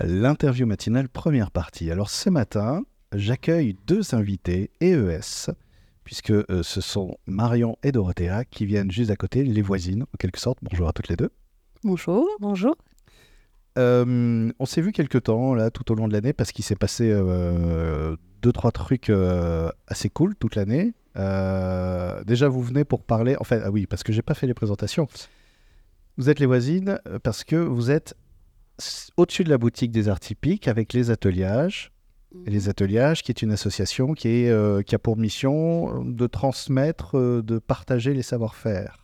l'interview matinale première partie. Alors ce matin, j'accueille deux invités EES, puisque euh, ce sont Marion et Dorothea qui viennent juste à côté, les voisines en quelque sorte. Bonjour à toutes les deux. Bonjour. Bonjour. Euh, on s'est vu quelque temps là tout au long de l'année parce qu'il s'est passé euh, deux trois trucs assez cool toute l'année. déjà vous venez pour parler, enfin ah oui parce que j'ai pas fait les présentations. Vous êtes les voisines parce que vous êtes au-dessus de la boutique des arts typiques avec les ateliages. les mhm. ateliages, qui est une association qui, est, euh, qui a pour mission de transmettre, euh, de partager les savoir-faire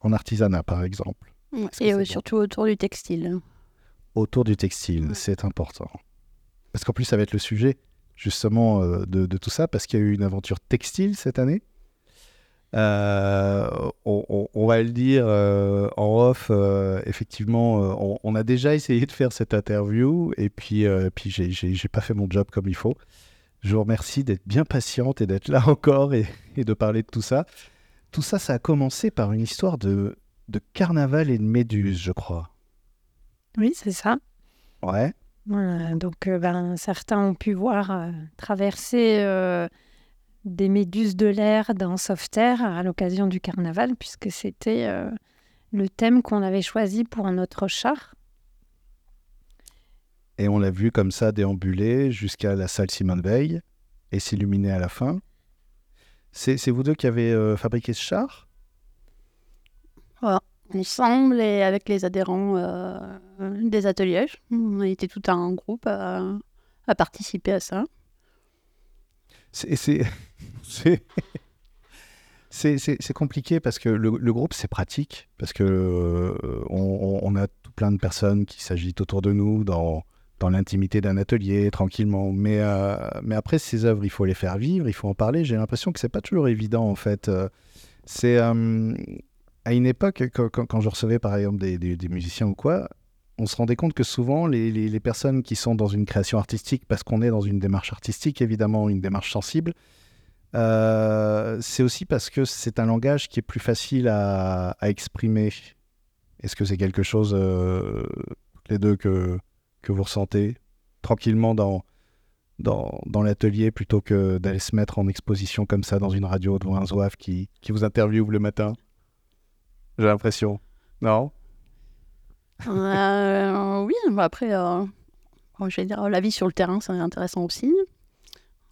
en artisanat, par exemple. Et euh, surtout autour du textile. Autour du textile, c'est important. Parce qu'en plus, ça va être le sujet justement de, de, tout ça, parce qu'il y a eu une aventure textile cette année. Euh, on, va le dire euh, en off, euh, effectivement, on, a déjà essayé de faire cette interview et puis, puis j'ai pas fait mon job comme il faut. Je vous remercie d'être bien patiente et d'être là encore et, de parler de tout ça. Tout ça, ça a commencé par une histoire de, de carnaval et de méduse, je crois. Oui, c'est ça. Ouais. donc, ben, certains ont pu voir traverser des méduses de l'air dans Sauveterre à l'occasion du carnaval, puisque c'était euh, le thème qu'on avait choisi pour notre char. Et on l'a vu comme ça déambuler jusqu'à la salle Simone Veil et s'illuminer à la fin. C'est vous deux qui avez euh, fabriqué ce char? Ensemble et avec les adhérents euh, des ateliers. On a été tout un groupe à participer à ça. C'est compliqué parce que le, groupe, c'est pratique, parce que euh, on, a tout plein de personnes qui s'agitent autour de nous dans, dans l'intimité d'un atelier, tranquillement. Mais, euh, mais après, ces œuvres, il faut les faire vivre, il faut en parler. J'ai l'impression que c'est pas toujours évident, en fait. Euh, c'est à une époque, quand, je recevais, par exemple, des musiciens ou quoi, on se rendait compte que souvent, les, personnes qui sont dans une création artistique, parce qu'on est dans une démarche artistique, évidemment, une démarche sensible, euh, c'est aussi parce que c'est un langage qui est plus facile à, exprimer. Est-ce que c'est quelque chose, euh, les deux, que, que vous ressentez tranquillement dans, dans, dans l'atelier plutôt que d'aller se mettre en exposition comme ça dans une radio devant un zouave qui, qui vous interviewe le matin? J'ai l'impression. Non? Euh, oui, après, euh, je vais dire, la vie sur le terrain, c'est intéressant aussi.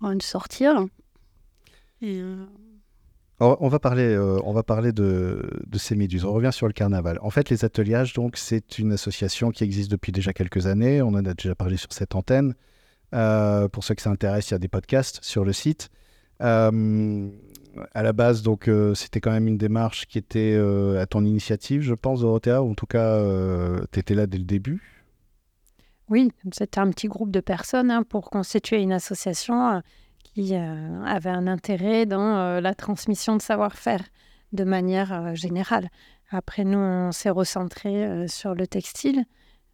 De sortir. Euh, on va parler, on va parler de, de, ces méduses. On revient sur le carnaval. En fait, les ateliages, donc, c'est une association qui existe depuis déjà quelques années. On en a déjà parlé sur cette antenne. pour ceux que ça intéresse, il y a des podcasts sur le site à la base, donc, euh, c'était quand même une démarche qui était euh, à ton initiative, je pense, Dorothea, ou en tout cas, euh, tu étais là dès le début? Oui, c'était un petit groupe de personnes hein, pour constituer une association qui avait un intérêt dans la transmission de savoir-faire de manière générale. Après, nous, on s'est recentré sur le textile,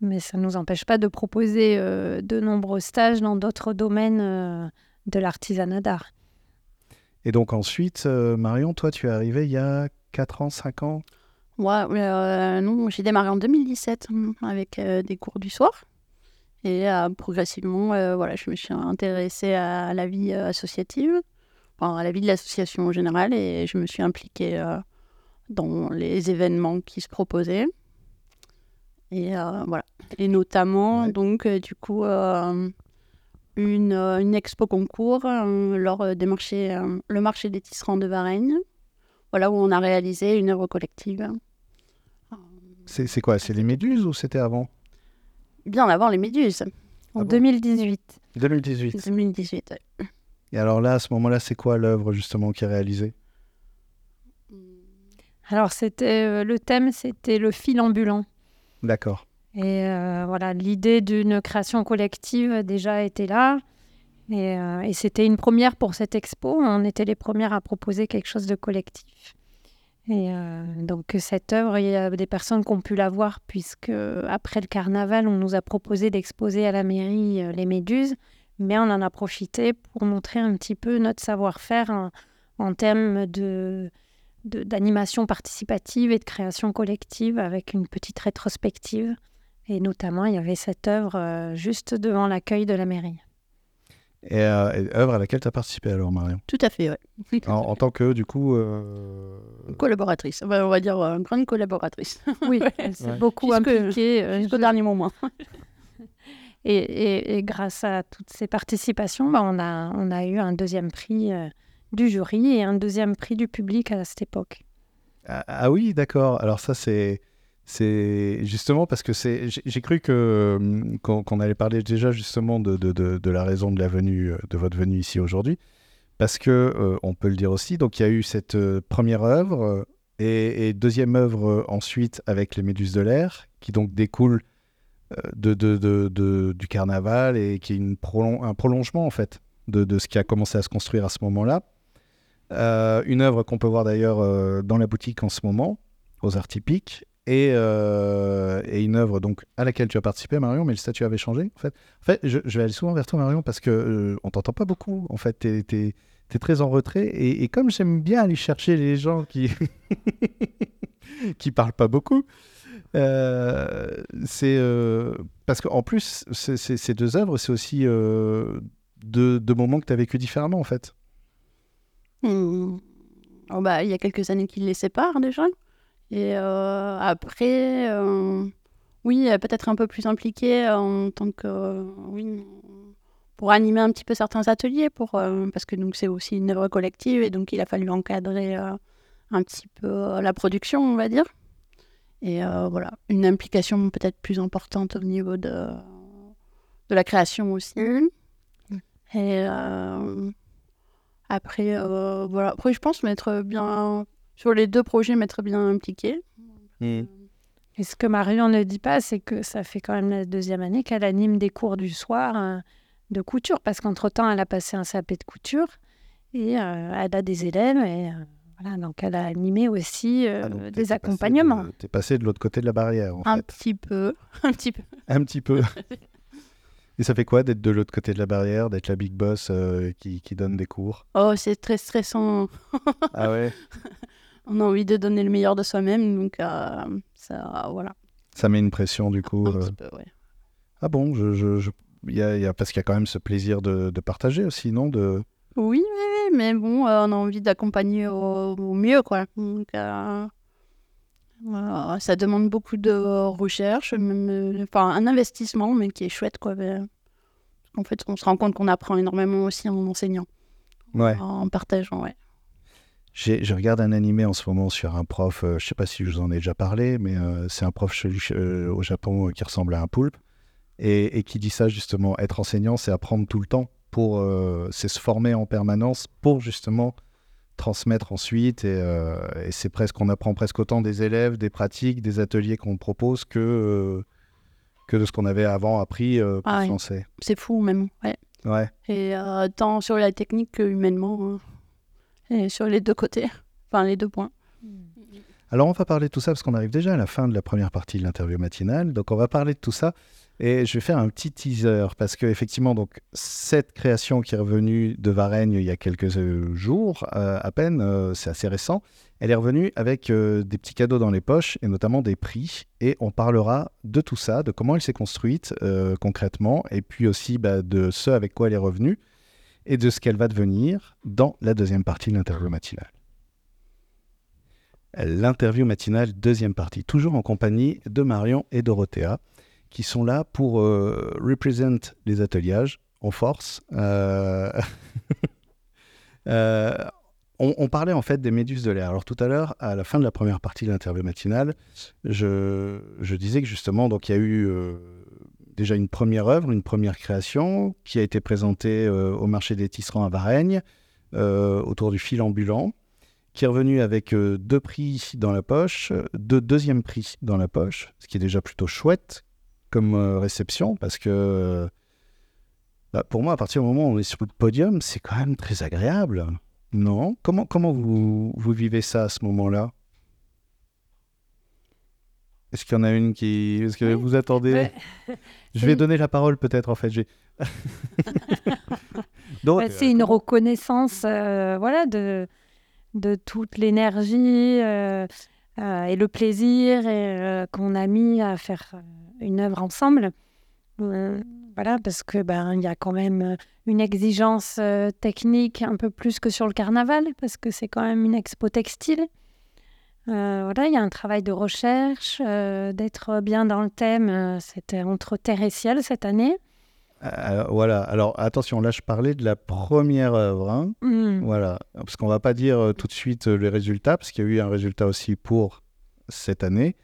mais ça ne nous empêche pas de proposer de nombreux stages dans d'autres domaines de l'artisanat d'art. Et donc ensuite, euh, Marion, toi, tu es arrivée il y a 4 ans, 5 ans Ouais, euh, non, j'ai démarré en 2017 hum, avec euh, des cours du soir. Et progressivement, voilà, je me suis intéressée à, la vie associative, à la vie de l'association en général, et je me suis impliquée dans les événements qui se proposaient. Et voilà. Et notamment, donc, du coup, une, euh, une expo concours euh, lors euh, des marchés, le marché des tisserands de Varennes, voilà où on a réalisé une œuvre collective. C'est quoi C'est les méduses ou c'était avant? Bien avant les méduses, en 2018. 2018. 2018. Et alors là, à ce moment-là, c'est quoi l'œuvre justement qui est réalisée? Alors c'était le thème, c'était le fil ambulant. D'accord. Et euh, voilà, l'idée d'une création collective déjà était là. Euh, et, c'était une première pour cette expo. On était les premières à proposer quelque chose de collectif. Et euh, donc cette œuvre, il y a des personnes qui ont pu la voir puisque après le carnaval, on nous a proposé d'exposer à la mairie les méduses, mais on en a profité pour montrer un petit peu notre savoir-faire en, en, termes de d'animation participative et de création collective avec une petite rétrospective. Et notamment, il y avait cette œuvre euh, juste devant l'accueil de la mairie. Et, euh, et œuvre à laquelle tu as participé alors, Marion? Tout à fait, ouais. en, en tant que, du coup. euh, Collaboratrice, Enfin, on va dire euh, grande collaboratrice. Oui, elle s'est Ouais. beaucoup Jusque- impliquée. euh, Jusqu'au dernier moment. Et, et- et grâce à toutes ces participations, bah, on, a, on a eu un deuxième prix euh, du jury et un deuxième prix du public à cette époque. Ah, ah oui, d'accord. Alors ça, c'est... C'est justement parce que c'est. J'ai cru que hum, qu'on allait parler déjà justement de, de, la raison de la venue, euh, de votre venue ici aujourd'hui, parce que euh, on peut le dire aussi. Donc il y a eu cette euh, première œuvre euh, et, deuxième œuvre euh, ensuite avec les Méduses de l'air, qui donc découle euh, de, de, du carnaval et qui est une prolon- un prolongement en fait de, ce qui a commencé à se construire à ce moment-là. Euh, une œuvre qu'on peut voir d'ailleurs euh, dans la boutique en ce moment, aux Arts Typiques, et, euh, et une œuvre donc à laquelle tu as participé, Marion, mais le statut avait changé. En fait, en fait je, vais aller souvent vers toi, Marion, parce que euh, on t'entend pas beaucoup. En fait, t'es es, très en retrait, et, comme j'aime bien aller chercher les gens qui qui parlent pas beaucoup. euh, c'est euh, parce qu'en plus, ces deux œuvres, c'est aussi deux, moments que tu as vécu différemment, en fait. Hmm. Oh, bah, il y a quelques années qui les séparent déjà. Et euh, après, euh, oui, euh, peut-être un peu plus impliqué en tant que. oui, pour animer un petit peu certains ateliers, pour, parce que donc c'est aussi une œuvre collective et donc il a fallu encadrer un petit peu la production, on va dire. Et euh, voilà, une implication peut-être plus importante au niveau de, de la création aussi. Et euh, après, euh, voilà. Après, je pense m'être bien. Sur les deux projets, m'être bien impliquée. Et ce que Marion ne dit pas, c'est que ça fait quand même la deuxième année qu'elle anime des cours du soir euh, de couture, parce qu'entre-temps, elle a passé un CAP de couture et euh, elle a des élèves. Et euh, voilà, donc elle a animé aussi euh, Ah, donc des accompagnements. de- T'es passé de l'autre côté de la barrière, en Un fait. petit peu. Un petit peu. Un petit peu. Et ça fait quoi d'être de l'autre côté de la barrière, d'être la big boss euh, qui, qui donne des cours? Oh, c'est très stressant. Ah ouais? On a envie de donner le meilleur de soi-même. Donc, euh, ça, voilà. Ça met une pression, du coup. Un euh. petit peu, ouais. Ah bon je, je, je- y a, y a- Parce qu'il y a quand même ce plaisir de, de partager aussi, non de... Oui, mais bon, euh, on a envie d'accompagner au, au mieux, quoi. Donc, euh, ça demande beaucoup de recherche, même, enfin, un investissement, mais qui est chouette, quoi. mais- en fait, on se rend compte qu'on apprend énormément aussi en enseignant, Ouais. en partageant, ouais. Je regarde un animé en ce moment sur un prof, euh, je sais pas si je vous en ai déjà parlé, mais euh, c'est un prof euh, au Japon qui ressemble à un poulpe et, et qui dit ça justement, être enseignant, c'est apprendre tout le temps, pour, c'est se former en permanence pour justement transmettre ensuite et, et c'est presque, on apprend presque autant des élèves, des pratiques, des ateliers qu'on propose que, que de ce qu'on avait avant appris pour Ah. C'est fou, même, ouais. Ouais. Et tant sur la technique que humainement, hein. Et sur les deux côtés, enfin, les deux points. Alors on va parler de tout ça parce qu'on arrive déjà à la fin de la première partie de l'interview matinale. Donc on va parler de tout ça et je vais faire un petit teaser parce que effectivement donc cette création qui est revenue de Varennes il y a quelques euh, jours euh, à peine, euh, c'est assez récent. Elle est revenue avec des petits cadeaux dans les poches et notamment des prix et on parlera de tout ça, de comment elle s'est construite concrètement et puis aussi bah, de ce avec quoi elle est revenue et de ce qu'elle va devenir dans la deuxième partie de l'interview matinale l'interview matinale, deuxième partie, toujours en compagnie de Marion et Dorothea, qui sont là pour euh, représenter les ateliers en force. Euh, euh, on, parlait en fait des méduses de l'air. Alors tout à l'heure, à la fin de la première partie de l'interview matinale, je, disais que justement, donc il y a eu déjà une première œuvre, une première création qui a été présentée euh, au marché des tisserands à Varennes euh, autour du fil ambulant qui est revenu avec euh, deux prix dans la poche, deux deuxièmes prix dans la poche, ce qui est déjà plutôt chouette comme réception, parce que bah, pour moi, à partir du moment où on est sur le podium, c'est quand même très agréable. Non? Comment, comment vous, vous vivez ça à ce moment-là? Est-ce qu'il y en a une qui... Est-ce que Oui. vous attendez Ouais. Je vais donner la parole peut-être, en fait. Donc, Bah, c'est une reconnaissance euh, voilà, de, de toute l'énergie, euh, euh, et le plaisir qu'on a mis à faire une œuvre ensemble. voilà, parce que ben y a quand même une exigence technique un peu plus que sur le carnaval, parce que c'est quand même une expo textile. Voilà, il y a un travail de recherche, d'être bien dans le thème. C'était entre terre et ciel cette année. Euh, voilà, alors attention, là je parlais de la première œuvre. Hein. Hmm. Voilà, parce qu'on va pas dire euh, tout de suite euh, les résultats, parce qu'il y a eu un résultat aussi pour cette année.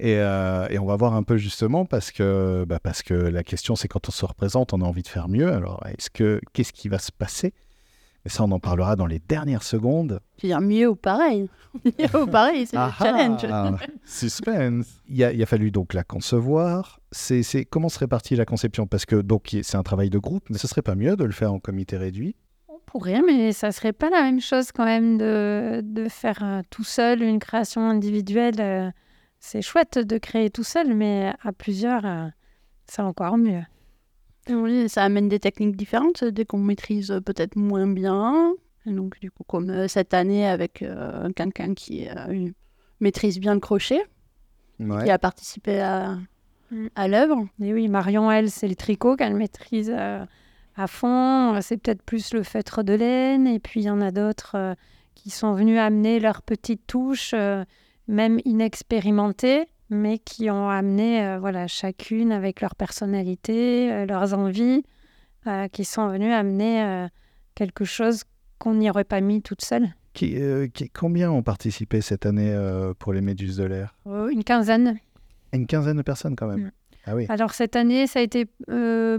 Et, et on va voir un peu justement, parce que, bah, parce que la question c'est quand on se représente, on a envie de faire mieux. Alors, est-ce que, qu'est-ce qui va se passer? Et ça, on en parlera dans les dernières secondes. Tu veux dire mieux ou pareil Mieux ou pareil, c'est le ah challenge. Ah, suspense. Il a, il a, fallu donc la concevoir. C'est, c'est, comment se répartit la conception? Parce que donc c'est un travail de groupe, mais ce serait pas mieux de le faire en comité réduit? On pourrait, mais ça serait pas la même chose quand même de, de faire euh, tout seul une création individuelle. Euh, c'est chouette de créer tout seul, mais à plusieurs, euh, c'est encore mieux. Oui, ça amène des techniques différentes, dès qu'on maîtrise peut-être moins bien. donc, du coup, comme euh, cette année avec euh, quelqu'un qui euh, maîtrise bien le crochet, qui a participé à, mm. à l'œuvre. Et oui, Marion, elle, c'est le tricot qu'elle maîtrise à fond. C'est peut-être plus le feutre de laine. Et puis, il y en a d'autres qui sont venus amener leurs petites touches, même inexpérimentées mais qui ont amené euh, voilà, chacune avec leur personnalité, euh, leurs envies, euh, qui sont venues amener quelque chose qu'on n'y aurait pas mis toute seule. Qui, qui, combien ont participé cette année pour les Méduses de l'air? Oh, Une quinzaine. Une quinzaine de personnes quand même. Mm. Ah oui. Alors cette année, ça a été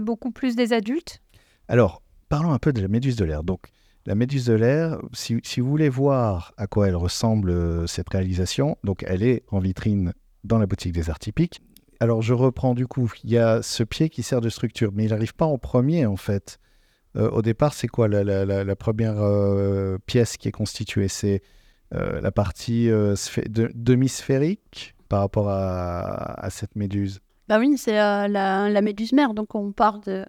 beaucoup plus des adultes. Alors, parlons un peu de la Méduse de l'air. Donc, la Méduse de l'air, si, si, vous voulez voir à quoi elle ressemble cette réalisation, donc elle est en vitrine dans la boutique des arts typiques. Alors je reprends du coup, il y a ce pied qui sert de structure, mais il n'arrive pas en premier en fait. Euh, au départ, c'est quoi la, première euh, pièce qui est constituée? C'est euh, la partie demi-sphérique par rapport à, cette méduse? Bah oui, c'est la, méduse mère, donc on part de...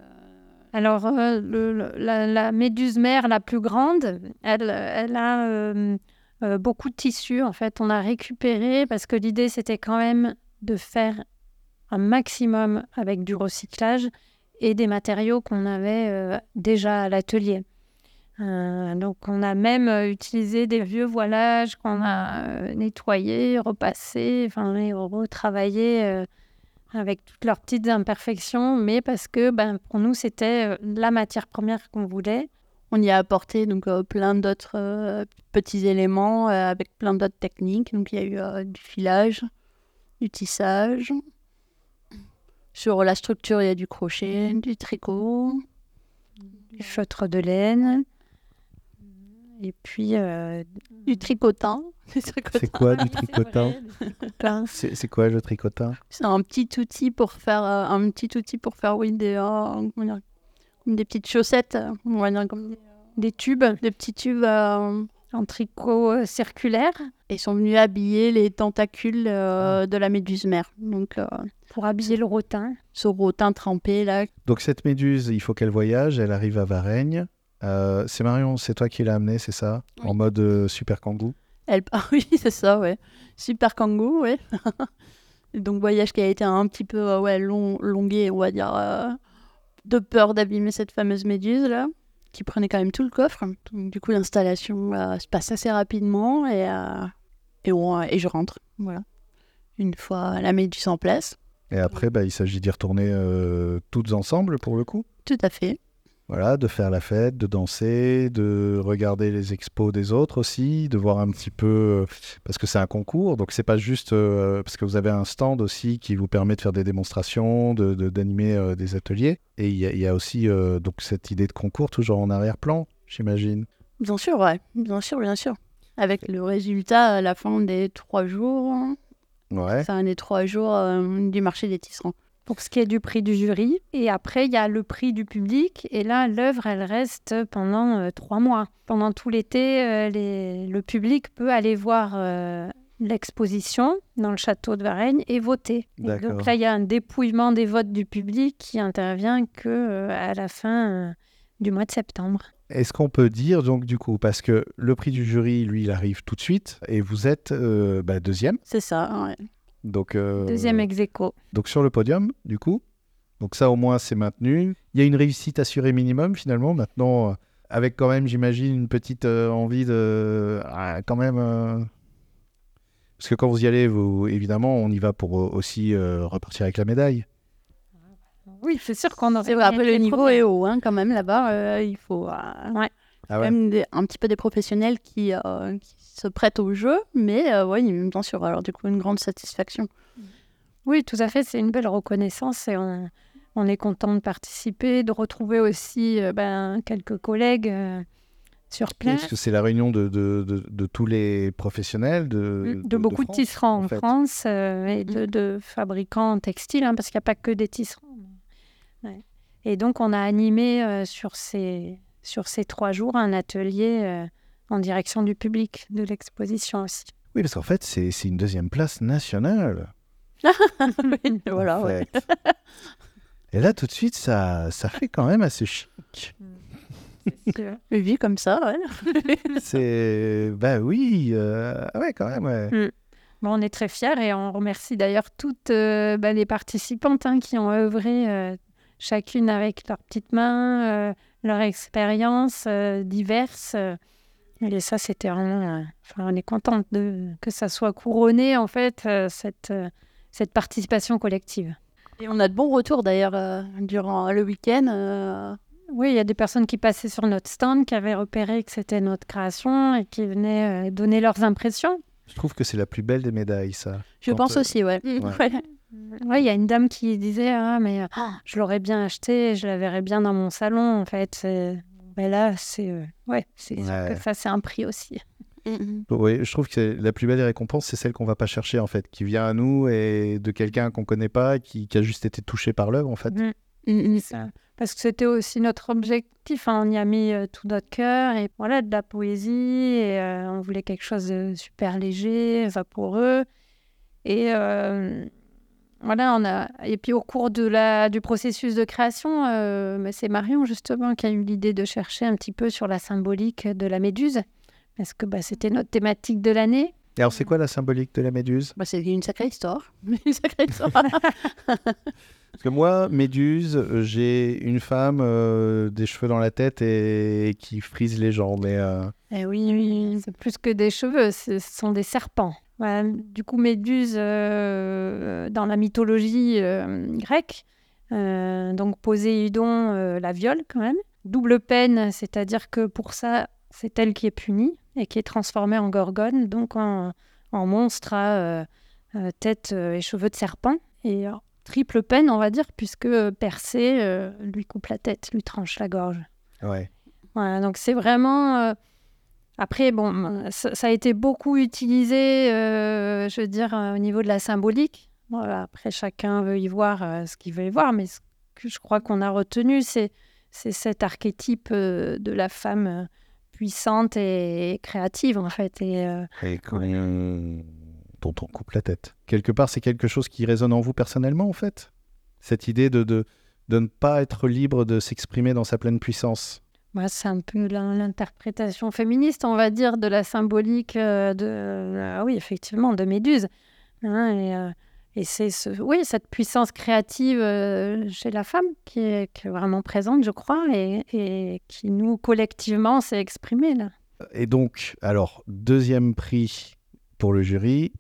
Alors, la, méduse mère la plus grande, elle, elle a euh, beaucoup de tissus. En fait, on a récupéré parce que l'idée, c'était quand même de faire un maximum avec du recyclage et des matériaux qu'on avait euh, déjà à l'atelier. Euh, donc, on a même utilisé des vieux voilages qu'on a nettoyés, repassés, enfin, retravaillés avec toutes leurs petites imperfections, mais parce que ben, pour nous, c'était la matière première qu'on voulait on y a apporté donc euh, plein d'autres euh, petits éléments euh, avec plein d'autres techniques. Donc il y a eu du filage, du tissage. Sur la structure, il y a du crochet, du tricot, du feutre de laine, et puis du tricotin. C'est quoi du tricotin C'est quoi le tricotin? C'est un petit outil pour faire un petit outil pour faire oui des des petites chaussettes, on va dire comme des, tubes, des petits tubes euh, en tricot euh, circulaire. Et sont venus habiller les tentacules euh, ah. de la méduse mère. Donc, pour habiller le rotin. Ce rotin trempé là. Donc cette méduse, il faut qu'elle voyage, elle arrive à Varennes. c'est Marion, c'est toi qui l'as amenée, c'est ça? En mode super kangou elle... Ah oui, c'est ça, ouais. Super kangou, ouais. Donc voyage qui a été un petit peu ouais, long, longué, on va dire de peur d'abîmer cette fameuse méduse là, qui prenait quand même tout le coffre. du coup, l'installation euh, se passe assez rapidement et, euh, et, et, je rentre. Voilà. Une fois la méduse en place. Et après, bah, il s'agit d'y retourner euh, toutes ensemble pour le coup? Tout à fait. Voilà, de faire la fête, de danser, de regarder les expos des autres aussi, de voir un petit peu, euh, parce que c'est un concours, donc c'est pas juste euh, parce que vous avez un stand aussi qui vous permet de faire des démonstrations, de, d'animer euh, des ateliers, et il y, a aussi donc cette idée de concours toujours en arrière-plan, j'imagine. Bien sûr, ouais, bien sûr, bien sûr. Avec le résultat à la fin des trois jours. Ouais. Enfin, des trois jours du marché des tisserands pour ce qui est du prix du jury. Et après, il y a le prix du public. Et là, l'œuvre, elle reste pendant euh, trois mois. Pendant tout l'été, euh, le public peut aller voir euh, l'exposition dans le château de Varennes et voter. donc là, il y a un dépouillement des votes du public qui intervient que à la fin du mois de septembre. Est-ce qu'on peut dire donc du coup, parce que le prix du jury, lui, il arrive tout de suite, et vous êtes euh, bah, deuxième. C'est ça, ouais. Donc, euh, Deuxième ex aequo. donc sur le podium, du coup. Donc ça au moins c'est maintenu. Il y a une réussite assurée minimum finalement. Maintenant, euh, avec quand même, j'imagine, une petite euh, envie de... ah, quand même... euh, Parce que quand vous y allez, vous, évidemment, on y va pour aussi euh, repartir avec la médaille. Oui, c'est sûr qu'on aurait. C'est vrai, après le niveau est haut, hein, quand même, là-bas. euh, il faut euh, Ah quand ouais. même des- un petit peu des professionnels qui, euh, qui se prêtent au jeu, mais euh, ouais, bien sûr, alors du coup, une grande satisfaction. Oui, tout à fait. C'est une belle reconnaissance et on, on est content de participer, de retrouver aussi euh, ben, quelques collègues euh, sur Oui, place. Parce que c'est la réunion de, de, de- de tous les professionnels de, Mm, de, beaucoup de, France, tisserands en, en fait. France euh, et de, de fabricants textiles, hein, parce qu'il n'y a pas que des tisserands. Ouais. Et donc, on a animé euh, sur, ces, sur ces trois jours un atelier euh, en direction du public de l'exposition aussi. Oui, parce qu'en fait, c'est une deuxième place nationale. Oui, voilà, ouais. Et là, tout de suite, ça, ça fait quand même assez chic. Euh, Vu comme ça, ouais. C'est. Bah oui, euh, ouais, quand même, ouais. Bon, on est très fiers et on remercie d'ailleurs toutes euh, bah, les participantes hein, qui ont œuvré euh, chacune avec leurs petites mains, leur expérience diverses. euh. Et ça, c'était vraiment. euh, enfin, on est contente de, que ça soit couronné, en fait, euh, cette, euh, cette participation collective. Et on a de bons retours d'ailleurs durant le week-end. Oui, il y a des personnes qui passaient sur notre stand, qui avaient repéré que c'était notre création et qui venaient donner leurs impressions. Je trouve que c'est la plus belle des médailles, ça. je Quand, pense euh, aussi, ouais. ouais. Ouais. Oui, il y a une dame qui disait Ah, mais euh, je l'aurais bien acheté, je la verrais bien dans mon salon, en fait. Mais là, c'est. euh, ouais, c'est ça, c'est un prix aussi. Mhm. Oui, je trouve que la plus belle des récompenses, c'est celle qu'on va pas chercher, en fait, qui vient à nous et de quelqu'un qu'on connaît pas, qui, qui a juste été touché par l'œuvre, en fait. Mm. Ça- Parce que c'était aussi notre objectif. hein, On y a mis euh, tout notre cœur et voilà, de la poésie. Et euh, on voulait quelque chose de super léger, vaporeux. Et euh, voilà, on a. Et puis au cours de la, du processus de création, euh, bah, c'est Marion justement qui a eu l'idée de chercher un petit peu sur la symbolique de la méduse. Parce que bah, c'était notre thématique de l'année. Et alors, c'est quoi la symbolique de la méduse? Bah, c'est une sacrée histoire. une sacrée histoire. Parce que moi, Méduse, euh, j'ai une femme, euh, des cheveux dans la tête et, qui frise les gens. Mais euh, Eh oui, oui. C'est plus que des cheveux, ce sont des serpents. Voilà, du coup, Méduse, euh, dans la mythologie euh, grecque, euh, donc Poséidon la viole quand même. Double peine, c'est-à-dire que pour ça, c'est elle qui est punie et qui est transformée en gorgone, donc en, en monstre à tête et cheveux de serpent. Et triple peine, on va dire, puisque Persée lui coupe la tête, lui tranche la gorge. ouais. Voilà, donc c'est vraiment. Après, bon, ça, ça a été beaucoup utilisé, euh, je veux dire, euh, au niveau de la symbolique. Voilà, après, chacun veut y voir euh, ce qu'il veut y voir, mais ce que je crois qu'on a retenu, c'est cet archétype euh, de la femme puissante et créative, en fait. Et, dont on coupe la tête. Quelque part, c'est quelque chose qui résonne en vous personnellement, en fait Cette idée de, de, de ne pas être libre de s'exprimer dans sa pleine puissance. Moi, c'est un peu l'in- l'interprétation féministe, on va dire, de la symbolique euh, de, euh, oui, effectivement, de Méduse. Hein, et euh, et c'est ce, oui, cette puissance créative chez la femme qui est, qui est vraiment présente, je crois, et, et qui nous, collectivement, s'est exprimée là. Et donc, alors, deuxième prix pour le jury.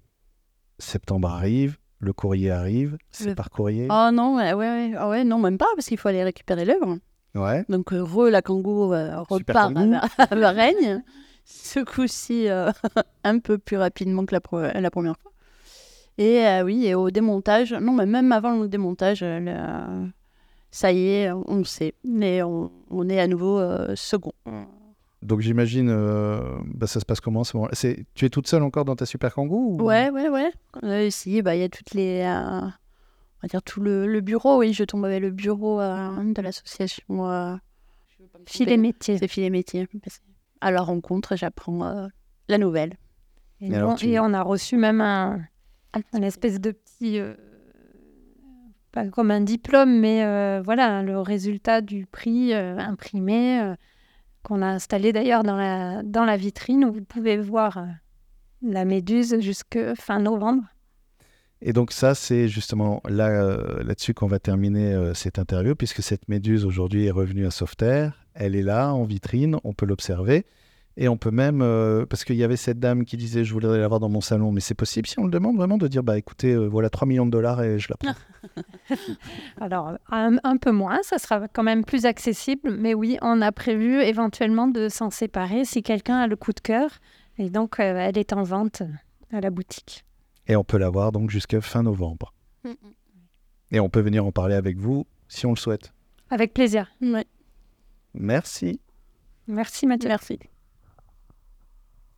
Septembre arrive, le courrier arrive. C'est Le- par courrier? Oh non, ouais. Ah ouais, non, même pas, parce qu'il faut aller récupérer l'œuvre. Ouais. Donc, euh, re, la kangourou euh, repart à, à Varennes. Ce coup-ci, euh, un peu plus rapidement que la, première fois. Et oui, et au démontage, non, mais même avant le démontage, ça y est, on sait. Mais on, on est à nouveau euh, second. Donc, j'imagine, euh, bah, ça se passe comment ce moment-là? C'est- Tu es toute seule encore dans ta super kangou ou- Ouais, ouais, ouais. Euh, ici, bah, il y a toutes les. On va dire tout le, le bureau, oui, je tombe avec le bureau euh, de l'association. euh, Filet métier. C'est filet métier. À la rencontre, j'apprends euh, la nouvelle. Et, Et on, tu- et on a reçu même un, un espèce de petit, euh, pas comme un diplôme, mais euh, voilà, le résultat du prix euh, imprimé euh, qu'on a installé d'ailleurs dans la, dans la vitrine où vous pouvez voir euh, la méduse jusque fin novembre. Et donc ça, c'est justement là, euh, là-dessus qu'on va terminer euh, cette interview, puisque cette méduse aujourd'hui est revenue à Sauveterre. Elle est là, en vitrine, on peut l'observer. Et on peut même, euh, parce qu'il y avait cette dame qui disait je voudrais l'avoir dans mon salon, mais c'est possible si on le demande vraiment de dire bah écoutez, voilà 3 millions de dollars et je la prends. Alors un, un, peu moins, ça sera quand même plus accessible, mais oui, on a prévu éventuellement de s'en séparer si quelqu'un a le coup de cœur. Et donc elle est en vente à la boutique. Et on peut l'avoir donc jusqu'à fin novembre. Mm -mm. Et on peut venir en parler avec vous si on le souhaite. Avec plaisir. Ouais. Merci. Merci Mathieu. Merci.